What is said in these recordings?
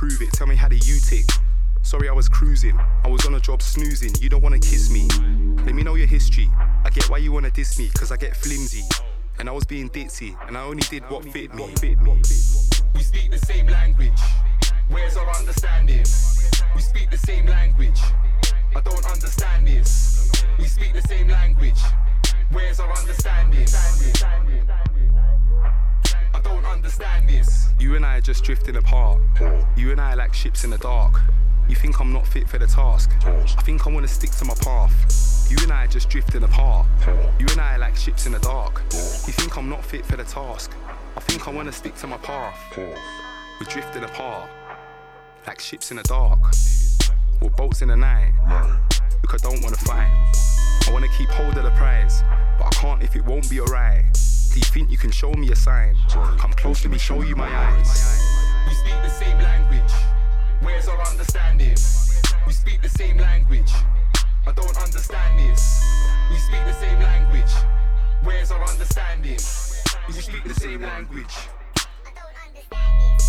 prove it. Tell me how do you tick? Sorry, I was cruising. I was on a job snoozing. You don't wanna kiss me. Let me know your history. I get why you wanna diss me, cause I get flimsy. And I was being ditzy, and I only did what fit me. We speak the same language. Where's our understanding? We speak the same language. I don't understand this. We speak the same language. Where's our understanding? I don't understand this. You and I are just drifting apart. You and I are like ships in the dark. You think I'm not fit for the task. I think I wanna stick to my path. You and I are just drifting apart. You and I are like ships in the dark. You think I'm not fit for the task. I think I wanna stick to my path. We're drifting apart. Like ships in the dark. Or boats in the night. Look, I don't wanna fight. I wanna keep hold of the prize. But I can't if it won't be alright. Do you think you can show me a sign? Come close to me, show you my eyes. We speak the same language. Where's our understanding? We speak the same language. I don't understand this. We speak the same language. Where's our understanding? We speak the same language. You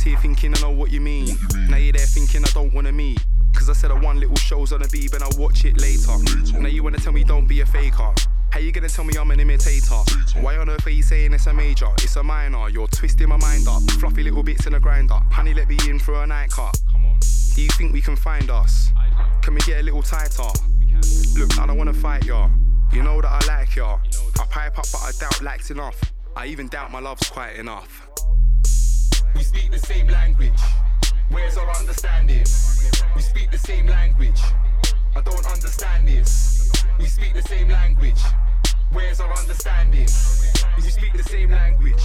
was here thinking I know what you mean. Now you're there thinking I don't wanna meet. Cause I said I one little show's on the beat, and I'll watch it later. Now you wanna tell me don't be a faker. How you gonna tell me I'm an imitator? Why on earth are you saying it's a major? It's a minor. You're twisting my mind up. Fluffy little bits in a grinder. Honey, let me in for a night nightcap. Do you think we can find us? Can we get a little tighter? Look, I don't wanna fight ya. You know that I like ya. I pipe up, but I doubt likes enough. I even doubt my love's quite enough. We speak the same language. Where's our understanding? We speak the same language. I don't understand this. We speak the same language. Where's our understanding? We speak the same language.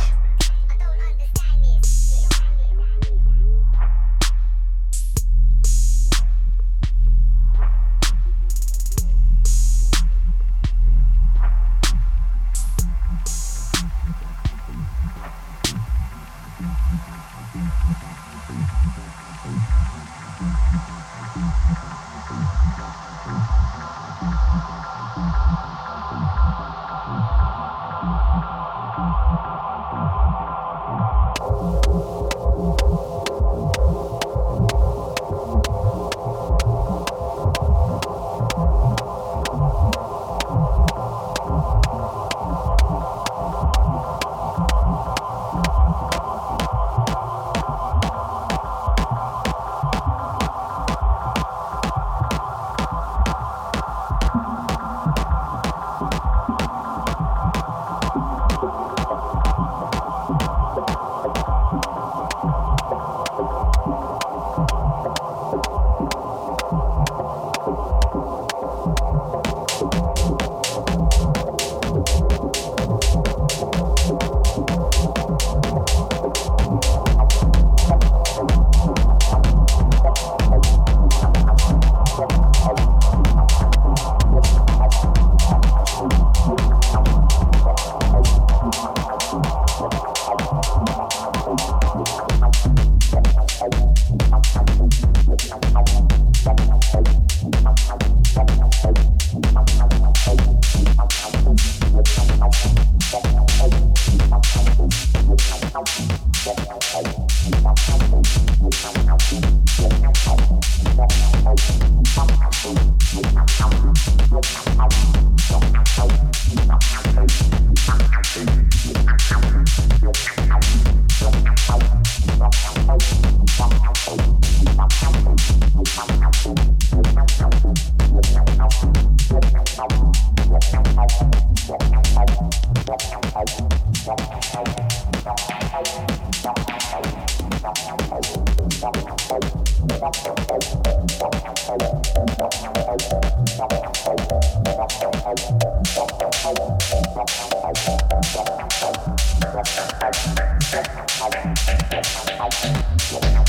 Thank.